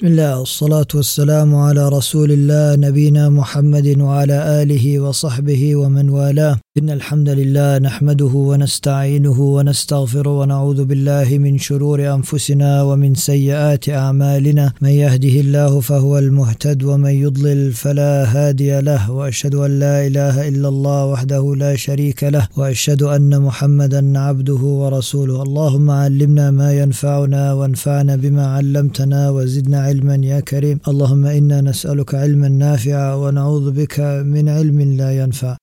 بسم الله والصلاة والسلام على رسول الله نبينا محمد وعلى آله وصحبه ومن والاه. إن الحمد لله نحمده ونستعينه ونستغفره ونعوذ بالله من شرور أنفسنا ومن سيئات أعمالنا. من يهده الله فهو المهتد ومن يضلل فلا هادي له. وأشهد أن لا إله إلا الله وحده لا شريك له. وأشهد أن محمدا عبده ورسوله. اللهم علمنا ما ينفعنا وانفعنا بما علمتنا وزدنا علما يا كريم. اللهم إنا نسألك علما نافعا ونعوذ بك من علم لا ينفع.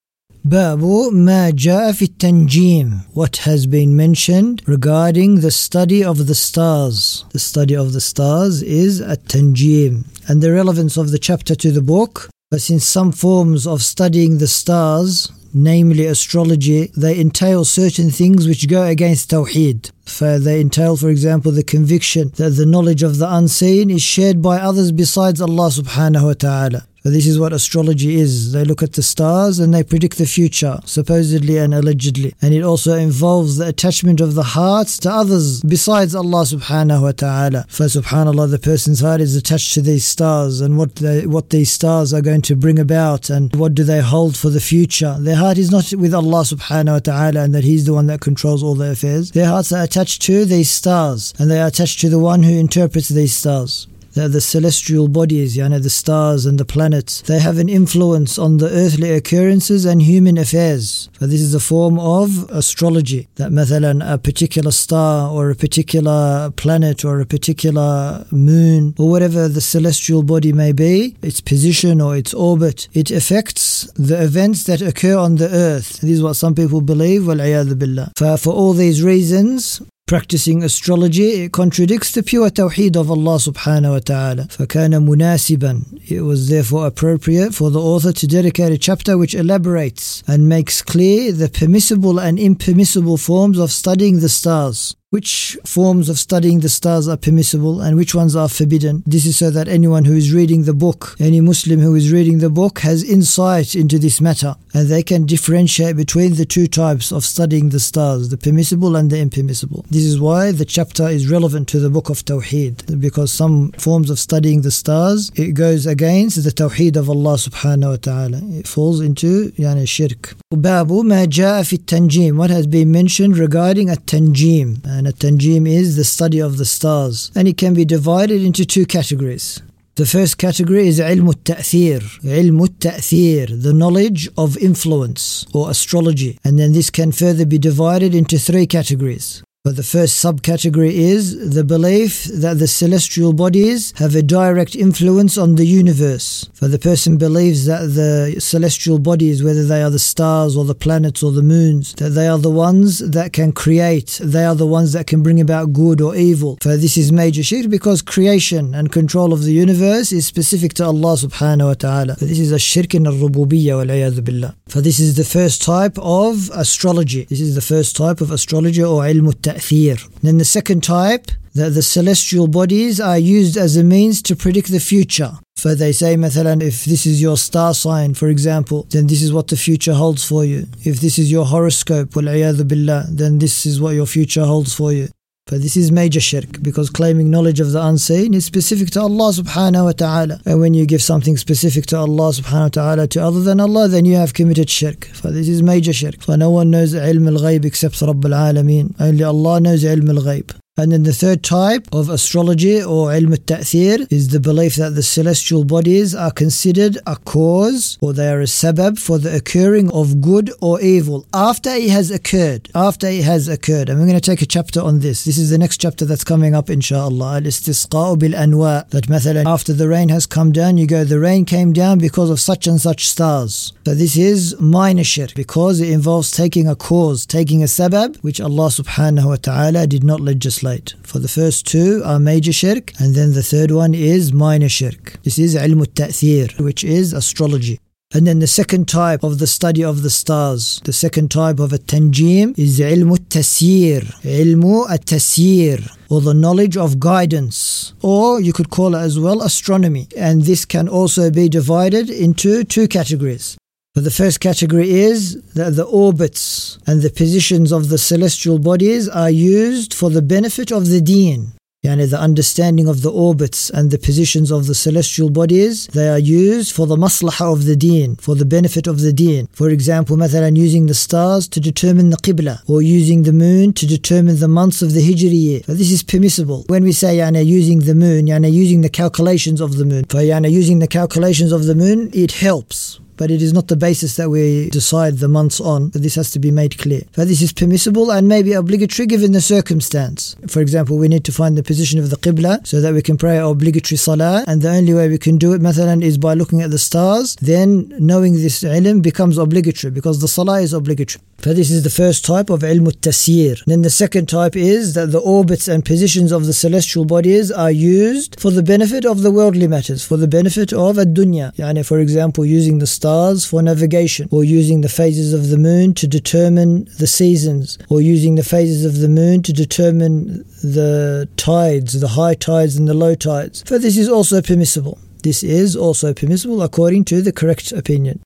باب ما جاء في التنجيم what has been mentioned regarding the study of the stars the study of the stars is التنجيم and the relevance of the chapter to the book but since some forms of studying the stars namely astrology, they entail certain things which go against Tawheed. They entail, for example, the conviction that the knowledge of the unseen is shared by others besides Allah subhanahu wa ta'ala. So this is what astrology is. They look at the stars and they predict the future, supposedly and allegedly. And it also involves the attachment of the hearts to others besides Allah subhanahu wa ta'ala. For subhanAllah, the person's heart is attached to these stars and what they, what these stars are going to bring about and what do they hold for the future. Their heart is not with Allah subhanahu wa ta'ala and that He's the one that controls all their affairs. Their hearts are attached to these stars and they are attached to the one who interprets these stars the, the celestial bodies, you know, the stars and the planets, they have an influence on the earthly occurrences and human affairs. For this is a form of astrology, that مثلا a particular star or a particular planet or a particular moon or whatever the celestial body may be, its position or its orbit, it affects the events that occur on the earth. This is what some people believe, billah. For, for all these reasons, practicing astrology it contradicts the pure tawheed of Allah subhanahu wa ta'ala فكان مناسبا it was therefore appropriate for the author to dedicate a chapter which elaborates and makes clear the permissible and impermissible forms of studying the stars which forms of studying the stars are permissible and which ones are forbidden. This is so that anyone who is reading the book, any Muslim who is reading the book, has insight into this matter and they can differentiate between the two types of studying the stars, the permissible and the impermissible. This is why the chapter is relevant to the book of Tawheed because some forms of studying the stars it goes against the Tawheed of Allah subhanahu wa ta'ala. It falls into yani shirk. Babu ma ja'a fi tanjim what has been mentioned regarding a tanjim and a tanjim is the study of the stars. And it can be divided into two categories. The first category is al-ta'thir, al-ta'thir, the knowledge of influence or astrology. And then this can further be divided into three categories but the first subcategory is the belief that the celestial bodies have a direct influence on the universe. For the person believes that the celestial bodies, whether they are the stars or the planets or the moons, that they are the ones that can create, they are the ones that can bring about good or evil. For this is major shirk because creation and control of the universe is specific to Allah subhanahu wa ta'ala. For this is a shirk in al-rububiyyah billah. For this is the first type of astrology. This is the first type of astrology or ilm التأثير. Then the second type, that the celestial bodies are used as a means to predict the future. For they say, مثلا, if this is your star sign, for example, then this is what the future holds for you. If this is your horoscope, billah, then this is what your future holds for you. But this is major shirk because claiming knowledge of the unseen is specific to Allah subhanahu wa ta'ala. And when you give something specific to Allah subhanahu wa ta'ala to other than Allah, then you have committed shirk. For this is major shirk. For no one knows ilm al-ghayb except Rabb al-alameen. Only Allah knows ilm al-ghayb. And then the third type of astrology or ilm al-ta'thir is the belief that the celestial bodies are considered a cause or they are a sabab for the occurring of good or evil after it has occurred. After it has occurred. And we're going to take a chapter on this. This is the next chapter that's coming up inshallah. Al-istisqa'u bil-anwa. That mathalan, after the rain has come down, you go, the rain came down because of such and such stars. So this is minor shirk because it involves taking a cause, taking a sabab, which Allah subhanahu wa ta'ala did not legislate. For the first two are major shirk, and then the third one is minor shirk. This is ilm al-ta'thir, which is astrology. And then the second type of the study of the stars, the second type of a tanjim is ilm al-tasyir, ilm al-tasyir, or the knowledge of guidance, or you could call it as well astronomy. And this can also be divided into two categories. But the first category is that the orbits and the positions of the celestial bodies are used for the benefit of the deen. Yani the understanding of the orbits and the positions of the celestial bodies, they are used for the maslaha of the deen, for the benefit of the deen. For example, مثلا using the stars to determine the qibla, or using the moon to determine the months of the hijri year. So this is permissible. When we say yani, using the moon, yani, using the calculations of the moon, for yani, using the calculations of the moon, it helps but it is not the basis that we decide the months on. This has to be made clear. But this is permissible and maybe obligatory given the circumstance. For example, we need to find the position of the Qibla so that we can pray our obligatory salah, and the only way we can do it, mathalan, is by looking at the stars. Then knowing this ilm becomes obligatory because the salah is obligatory. So this is the first type of ilm tasyir. Then the second type is that the orbits and positions of the celestial bodies are used for the benefit of the worldly matters, for the benefit of a dunya. Yani for example, using the stars for navigation, or using the phases of the moon to determine the seasons, or using the phases of the moon to determine the tides, the high tides and the low tides. For this is also permissible. This is also permissible according to the correct opinion.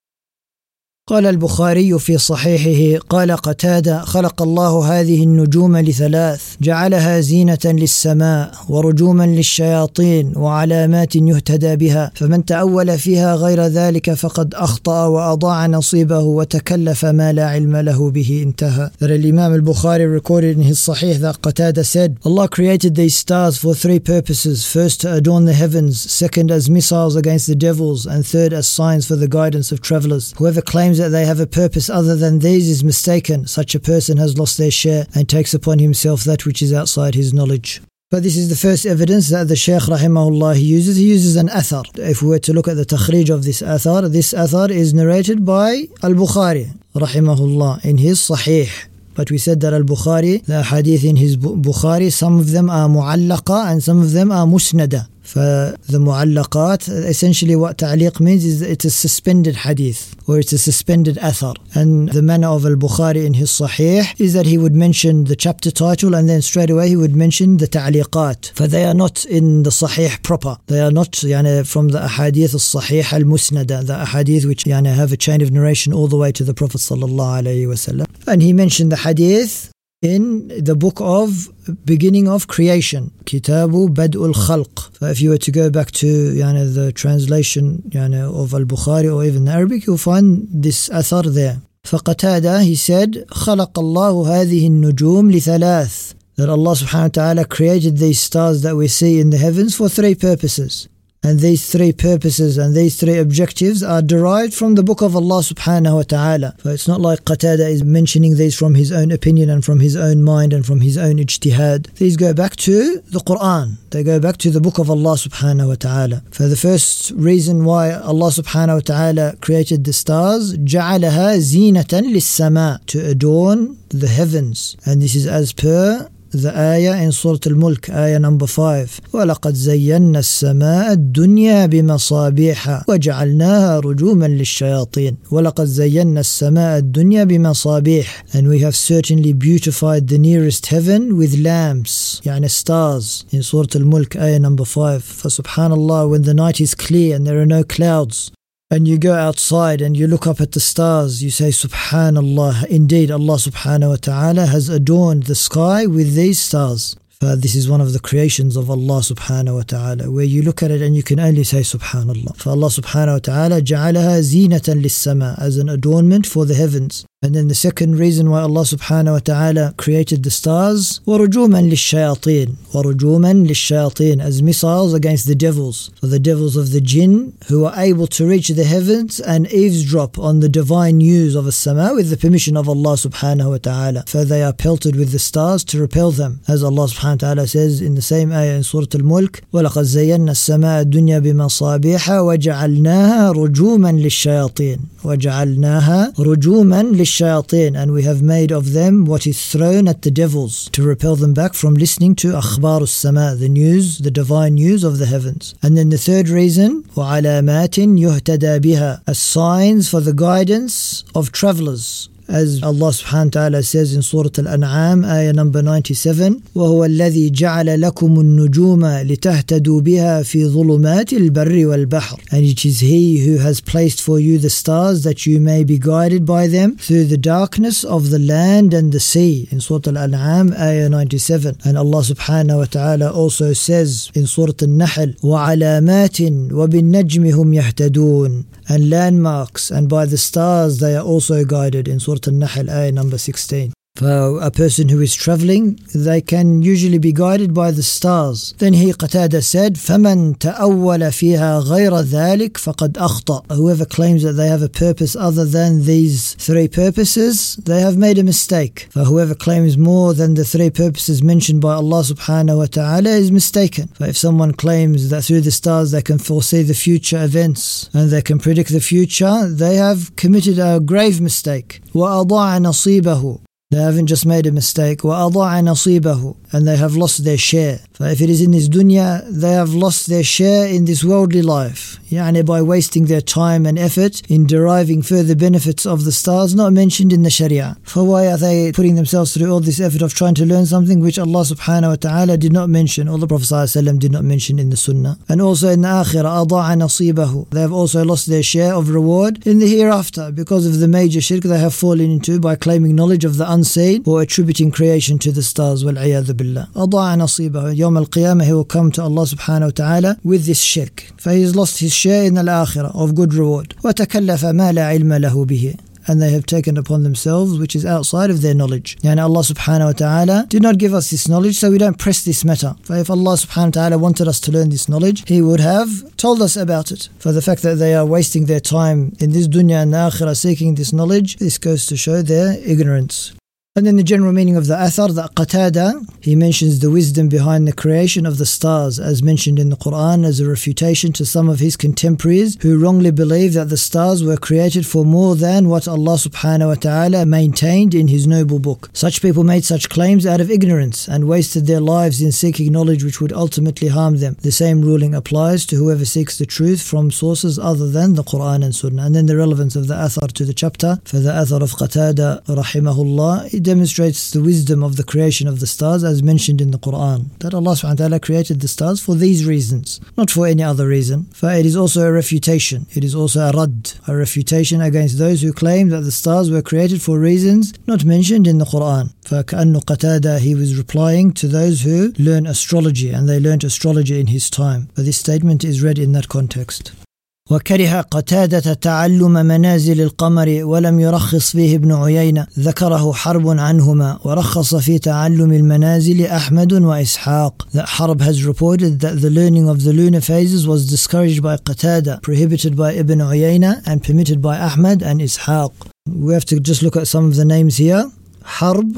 قال البخاري في صحيحه قال قتادة خلق الله هذه النجوم لثلاث جعلها زينة للسماء ورجوما للشياطين وعلامات يهتدى بها فمن تأول فيها غير ذلك فقد أخطأ وأضاع نصيبه وتكلف ما لا علم له به انتهى That Imam al-Bukhari recorded in his Sahih that Qatada said Allah created these stars for three purposes first to adorn the heavens second as missiles against the devils and third as signs for the guidance of travelers whoever claims that they have a purpose other than these is mistaken. Such a person has lost their share and takes upon himself that which is outside his knowledge. But this is the first evidence that the Shaykh rahimahullah he uses. He uses an athar. If we were to look at the takhrij of this athar, this athar is narrated by Al-Bukhari rahimahullah in his Sahih. But we said that Al-Bukhari, the hadith in his Bukhari, some of them are mu'allaqa and some of them are musnada. Mu'allaqat, essentially what ta'liq means is it's a suspended hadith or it's a suspended athar. And the manner of al-Bukhari in his Sahih is that he would mention the chapter title and then straight away he would mention the ta'liqat. For they are not in the Sahih proper. They are not yani, from the ahadith al-Sahih al-Musnada, the ahadith which yani, have a chain of narration all the way to the Prophet sallallahu alayhi wasallam. And he mentioned the hadith in the book of beginning of creation Kitabu Bad'ul Khalq if you were to go back to yani, the translation yani, of Al-Bukhari or even Arabic you'll find this athar there فقتادة he said خلق الله هذه النجوم لثلاث that Allah subhanahu wa ta'ala created these stars that we see in the heavens for three purposes and these three purposes and these three objectives are derived from the book of Allah subhanahu wa ta'ala. So it's not like Qatada is mentioning these from his own opinion and from his own mind and from his own ijtihad. These go back to the Quran. They go back to the book of Allah subhanahu wa ta'ala. For the first reason why Allah subhanahu wa ta'ala created the stars, جعلها زينة للسماء to adorn the heavens. And this is as per the ayah in Surah Al-Mulk, ayah number 5. وَلَقَدْ زَيَّنَّا السَّمَاءَ الدُّنْيَا بِمَصَابِيحَ وَجَعَلْنَاهَا رُجُومًا لِلشَّيَاطِينَ وَلَقَدْ زَيَّنَّا السَّمَاءَ الدُّنْيا بِمَصَابِيحَ And we have certainly beautified the nearest heaven with lamps, يعني stars, in Surah Al-Mulk, ayah number 5. For subhanallah, when the night is clear and there are no clouds, and you go outside and you look up at the stars, you say, Subhanallah, indeed Allah subhanahu wa ta'ala has adorned the sky with these stars. Uh, this is one of the creations of Allah subhanahu wa ta'ala, where you look at it and you can only say subhanallah. For Allah subhanahu wa ta'ala ja'alaha zinatan lissama, as an adornment for the heavens. And then the second reason why Allah subhanahu wa ta'ala created the stars, وَرُجُومًا لِلشَّيَاطِينَ وَرُجُومًا لِلشَّيَاطِينَ as missiles against the devils. For the devils of the jinn who are able to reach the heavens and eavesdrop on the divine news of a sama with the permission of Allah subhanahu wa ta'ala. For they are pelted with the stars to repel them. As Allah subhanahu wa ta'ala says in the same ayah in Surah Al-Mulk, وَلَقَدْ زَيَّنَّا السَّمَاءَ الدُّنْيا بِمَصَابِيحَ وَجَعَلْنَاهَا رُجُومًا لِلشَّيَاطِينَ وَجَعَلْناهَا رُجُومًا لِلشَّيَاطِينَ الشياطين and we have made of them what is thrown at the devils to repel them back from listening to أخبار السماء the news the divine news of the heavens and then the third reason وعلامات يهتدى بها as signs for the guidance of travelers as Allah subhanahu wa ta'ala says in Surah Al-An'am, ayah number 97, وَهُوَ الَّذِي جَعَلَ لَكُمُ النُّجُومَ لِتَهْتَدُوا بِهَا فِي ظُلُمَاتِ الْبَرِّ وَالْبَحْرِ And it is He who has placed for you the stars that you may be guided by them through the darkness of the land and the sea. In Surah Al-An'am, ayah 97. And Allah subhanahu wa ta'ala also says in Surah Al-Nahl, وَعَلَامَاتٍ وَبِالنَّجْمِ هُمْ يَهْتَدُونَ and landmarks, and by the stars they are also guided. In Surah Al-Nahl, ayah number 16. For a person who is traveling, they can usually be guided by the stars. Then he Qatada said, فَمَنْ تَأَوَّلَ فِيهَا غَيْرَ ذَلِكَ فَقَدْ أَخْطَأ Whoever claims that they have a purpose other than these three purposes, they have made a mistake. For whoever claims more than the three purposes mentioned by Allah subhanahu wa ta'ala is mistaken. For if someone claims that through the stars they can foresee the future events and they can predict the future, they have committed a grave mistake. وَأَضَاعَ نَصِيبَهُ they haven't just made a mistake. وَأَضَاعَ نَصِيبَهُ And they have lost their share. For if it is in this dunya, they have lost their share in this worldly life. Yani by wasting their time and effort in deriving further benefits of the stars not mentioned in the Sharia. For why are they putting themselves through all this effort of trying to learn something which Allah subhanahu wa ta'ala did not mention, or the Prophet ﷺ did not mention in the Sunnah. And also in the Akhirah, أَضَاعَ نَصِيبَهُ They have also lost their share of reward in the hereafter because of the major shirk they have fallen into by claiming knowledge of the unseen or attributing creation to the stars. وَالْعِيَاذُ بِاللَّهِ أَضَاعَ نَصِيبَهُ يوم القيامة he will come to Allah subhanahu wa ta'ala with this shirk. For he has lost his share in the akhirah of good reward. وَتَكَلَّفَ مَا لَا عِلْمَ لَهُ بِهِ and they have taken upon themselves which is outside of their knowledge. Yani Allah subhanahu wa ta'ala did not give us this knowledge so we don't press this matter. For if Allah subhanahu wa ta'ala wanted us to learn this knowledge, He would have told us about it. For the fact that they are wasting their time in this dunya and the akhirah seeking this knowledge, this goes to show their ignorance. And then the general meaning of the athar that Qatada, he mentions the wisdom behind the creation of the stars as mentioned in the Quran as a refutation to some of his contemporaries who wrongly believe that the stars were created for more than what Allah subhanahu wa ta'ala maintained in his noble book. Such people made such claims out of ignorance and wasted their lives in seeking knowledge which would ultimately harm them. The same ruling applies to whoever seeks the truth from sources other than the Quran and Sunnah. And then the relevance of the athar to the chapter for the athar of Qatada rahimahullah demonstrates the wisdom of the creation of the stars as mentioned in the Quran, that Allah subhanahu wa ta'ala created the stars for these reasons, not for any other reason. For it is also a refutation, it is also a radd, a refutation against those who claim that the stars were created for reasons not mentioned in the Quran. For Ka'annu Qatada, he was replying to those who learn astrology and they learned astrology in his time. But this statement is read in that context. وكره قتادة تعلم منازل القمر ولم يرخص فيه ابن عيينة ذكره حرب عنهما ورخص في تعلم المنازل أحمد وإسحاق That Harb has reported that the learning of the lunar phases was discouraged by Qatada, prohibited by Ibn Uyayna and permitted by Ahmad and Ishaq. We have to just look at some of the names here. Harb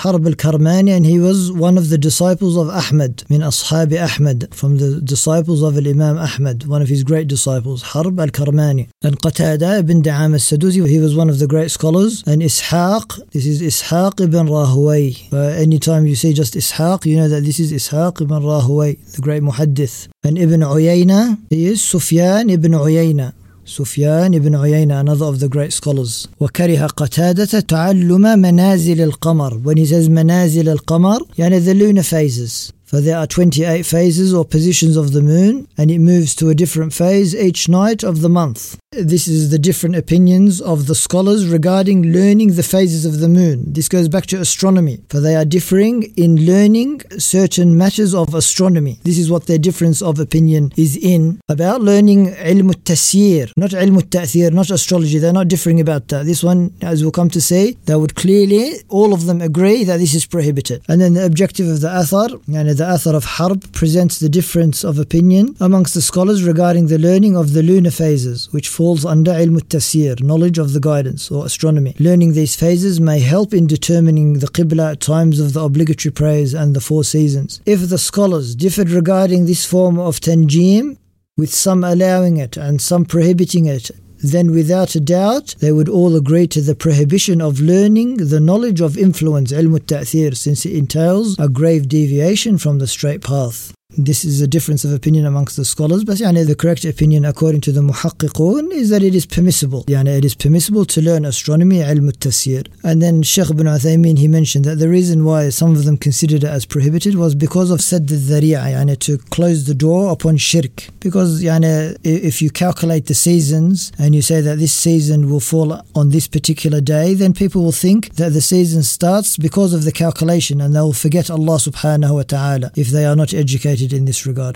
Harb al-Karmani and he was one of the disciples of Ahmad, min ashab Ahmad, from the disciples of Imam Ahmad, one of his great disciples, Harb al-Karmani. And Qatada ibn Da'am al-Sadusi, he was one of the great scholars. And Ishaq, this is Ishaq ibn Rahway. Uh, anytime you say just Ishaq, you know that this is Ishaq ibn Rahway, the great muhaddith. And Ibn Uyayna, he is Sufyan ibn Uyayna. سفيان ibn Uyayna, another of the great scholars. وكره قتادة تعلم منازل القمر. When he says منازل القمر, يعني the lunar phases. For there are 28 phases or positions of the moon, and it moves to a different phase each night of the month. This is the different opinions of the scholars regarding learning the phases of the moon. This goes back to astronomy, for they are differing in learning certain matters of astronomy. This is what their difference of opinion is in. About learning ilm tasir, not ilm ta'thir, not astrology. They're not differing about that. This one, as we'll come to say, they would clearly, all of them agree that this is prohibited. And then the objective of the athar, and the Athar of Harb presents the difference of opinion amongst the scholars regarding the learning of the lunar phases, which falls under ilm tasir, knowledge of the guidance or astronomy. Learning these phases may help in determining the qibla at times of the obligatory prayers and the four seasons. If the scholars differed regarding this form of tanjim, with some allowing it and some prohibiting it, then without a doubt they would all agree to the prohibition of learning the knowledge of influence, ilm ta'thir, since it entails a grave deviation from the straight path. This is a difference of opinion amongst the scholars, but yani, the correct opinion according to the muhaqqiqun is that it is permissible. Yani, it is permissible to learn astronomy, ilm tasir. And then Sheikh ibn Uthaymeen, he mentioned that the reason why some of them considered it as prohibited was because of sadd al-dhari'a, yani, to close the door upon shirk. Because yani, if you calculate the seasons and you say that this season will fall on this particular day, then people will think that the season starts because of the calculation and they will forget Allah subhanahu wa ta'ala if they are not educated in this regard.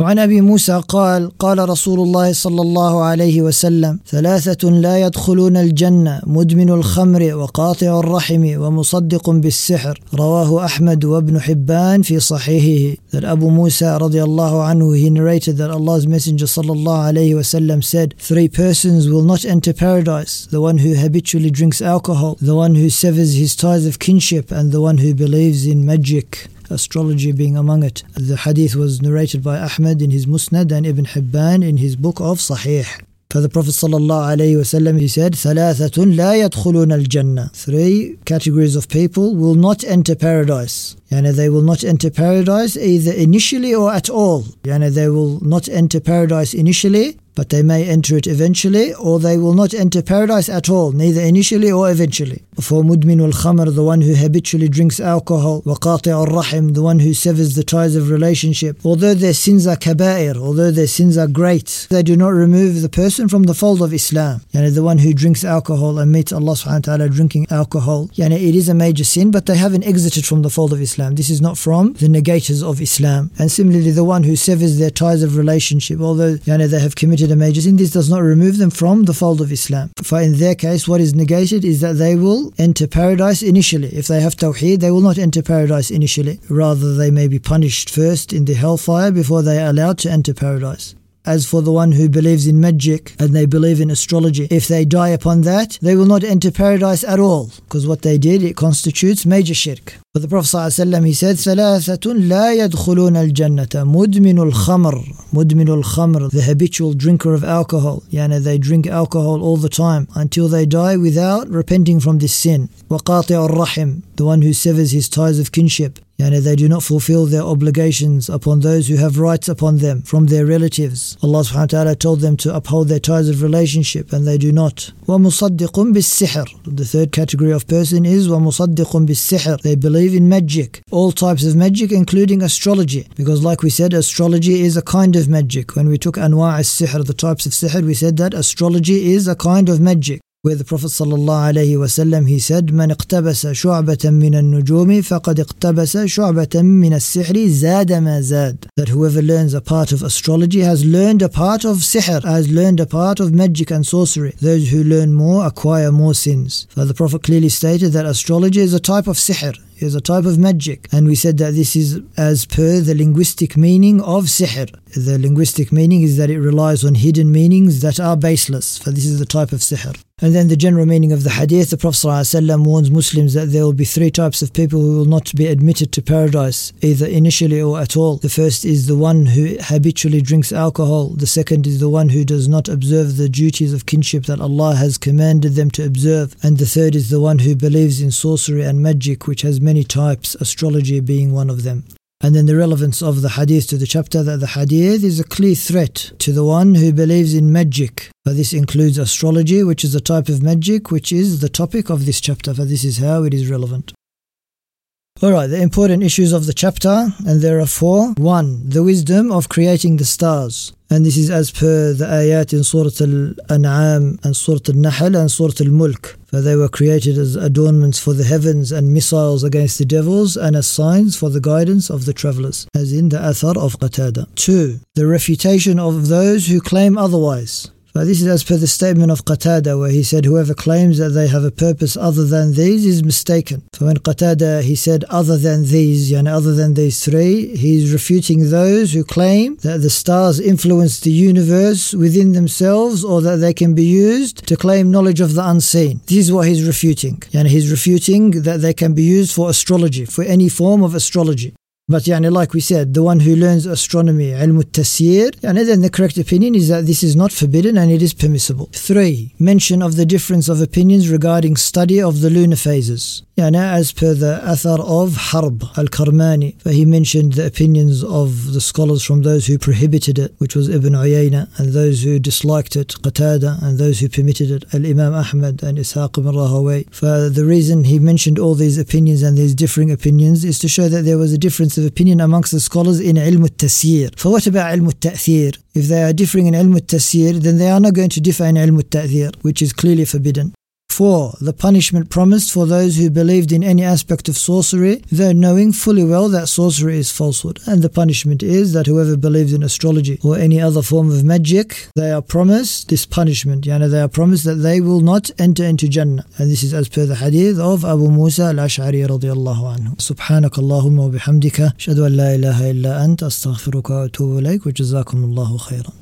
وعن ابي موسى قال قال رسول الله صلى الله عليه وسلم ثلاثه لا يدخلون الجنه مدمن الخمر وقاطع الرحم ومصدق بالسحر رواه احمد وابن حبان في صحيحه that Abu Musa رضي الله عنه he narrated that Allah's messenger صلى الله عليه وسلم said three persons will not enter paradise the one who habitually drinks alcohol the one who severs his ties of kinship and the one who believes in magic astrology being among it. The hadith was narrated by Ahmad in his Musnad and Ibn Hibban in his book of Sahih. For the Prophet ﷺ, he said, ثَلَاثَةٌ لَا يَدْخُلُونَ الْجَنَّةِ Three categories of people will not enter paradise. Yani they will not enter paradise either initially or at all. Yani they will not enter paradise initially but they may enter it eventually, or they will not enter paradise at all, neither initially or eventually. For mudmin al khamr, the one who habitually drinks alcohol, waqati al rahim, the one who severs the ties of relationship, although their sins are kaba'ir, although their sins are great, they do not remove the person from the fold of Islam. Yani the one who drinks alcohol and meets Allah subhanahu wa ta'ala drinking alcohol, yani it is a major sin, but they haven't exited from the fold of Islam. This is not from the negators of Islam. And similarly, the one who severs their ties of relationship, although yani they have committed a major sin, this does not remove them from the fold of Islam. For in their case, what is negated is that they will enter paradise initially. If they have tawheed, they will not enter paradise initially. Rather, they may be punished first in the hellfire before they are allowed to enter paradise. As for the one who believes in magic and they believe in astrology, if they die upon that, they will not enter paradise at all, because what they did, it constitutes major shirk. But the Prophet ﷺ, he said, ثلاثة لا يدخلون الجنة مدمن الخمر مدمن الخمر the habitual drinker of alcohol يعني they drink alcohol all the time until they die without repenting from this sin وقاطع الرحم the one who severs his ties of kinship Yani they do not fulfill their obligations upon those who have rights upon them from their relatives. Allah subhanahu wa ta'ala told them to uphold their ties of relationship and they do not. وَمُصَدِّقٌ بِالسِّحْرِ The third category of person is وَمُصَدِّقٌ بِالسِّحْرِ They believe in magic. All types of magic including astrology. Because like we said, astrology is a kind of magic. When we took anwa' al-sihr, the types of sihr, we said that astrology is a kind of magic where the Prophet ﷺ he said من اقتبس شعبة من النجوم فقد اقتبس شعبة من السحر زاد ما زاد that whoever learns a part of astrology has learned a part of sihr has learned a part of magic and sorcery those who learn more acquire more sins so the Prophet clearly stated that astrology is a type of sihr is a type of magic and we said that this is as per the linguistic meaning of sihr the linguistic meaning is that it relies on hidden meanings that are baseless for this is the type of sihr and then the general meaning of the hadith, the Prophet ﷺ warns Muslims that there will be three types of people who will not be admitted to paradise, either initially or at all. The first is the one who habitually drinks alcohol. The second is the one who does not observe the duties of kinship that Allah has commanded them to observe. And the third is the one who believes in sorcery and magic, which has many types, astrology being one of them. And then the relevance of the hadith to the chapter that the hadith is a clear threat to the one who believes in magic. But this includes astrology, which is a type of magic, which is the topic of this chapter, for this is how it is relevant. Alright, the important issues of the chapter, and there are four. One, the wisdom of creating the stars. And this is as per the ayat in Surah Al-An'am and Surah Al-Nahl and Surah Al-Mulk. For they were created as adornments for the heavens and missiles against the devils and as signs for the guidance of the travelers, as in the Athar of Qatada. Two, the refutation of those who claim otherwise. So this is as per the statement of Qatada where he said whoever claims that they have a purpose other than these is mistaken. So when Qatada he said other than these, yani other than these three, he's refuting those who claim that the stars influence the universe within themselves or that they can be used to claim knowledge of the unseen. This is what he's refuting. Yani he's refuting that they can be used for astrology, for any form of astrology. But yani, like we said, the one who learns astronomy, ilm tasyir, yani, then the correct opinion is that this is not forbidden and it is permissible. Three, mention of the difference of opinions regarding study of the lunar phases. As per the Athar of Harb al-Karmani, he mentioned the opinions of the scholars from those who prohibited it, which was Ibn Uyayna, and those who disliked it, Qatada, and those who permitted it, Al-Imam Ahmad and Ishaq ibn Rahaway. For the reason he mentioned all these opinions and these differing opinions is to show that there was a difference of opinion amongst the scholars in ilm al-tasir. For what about ilm al-ta'thir? If they are differing in ilm al-tasir, then they are not going to differ in ilm al-ta'thir, which is clearly forbidden. 4. The punishment promised for those who believed in any aspect of sorcery, though knowing fully well that sorcery is falsehood. And the punishment is that whoever believes in astrology or any other form of magic, they are promised this punishment. Yani they are promised that they will not enter into Jannah. And this is as per the hadith of Abu Musa al-Ash'ari radiallahu anhu. سبحانك اللهم وبحمدك أشهد أن لا إله إلا أنت أستغفرك وأتوب إليك وجزاكم الله خيرا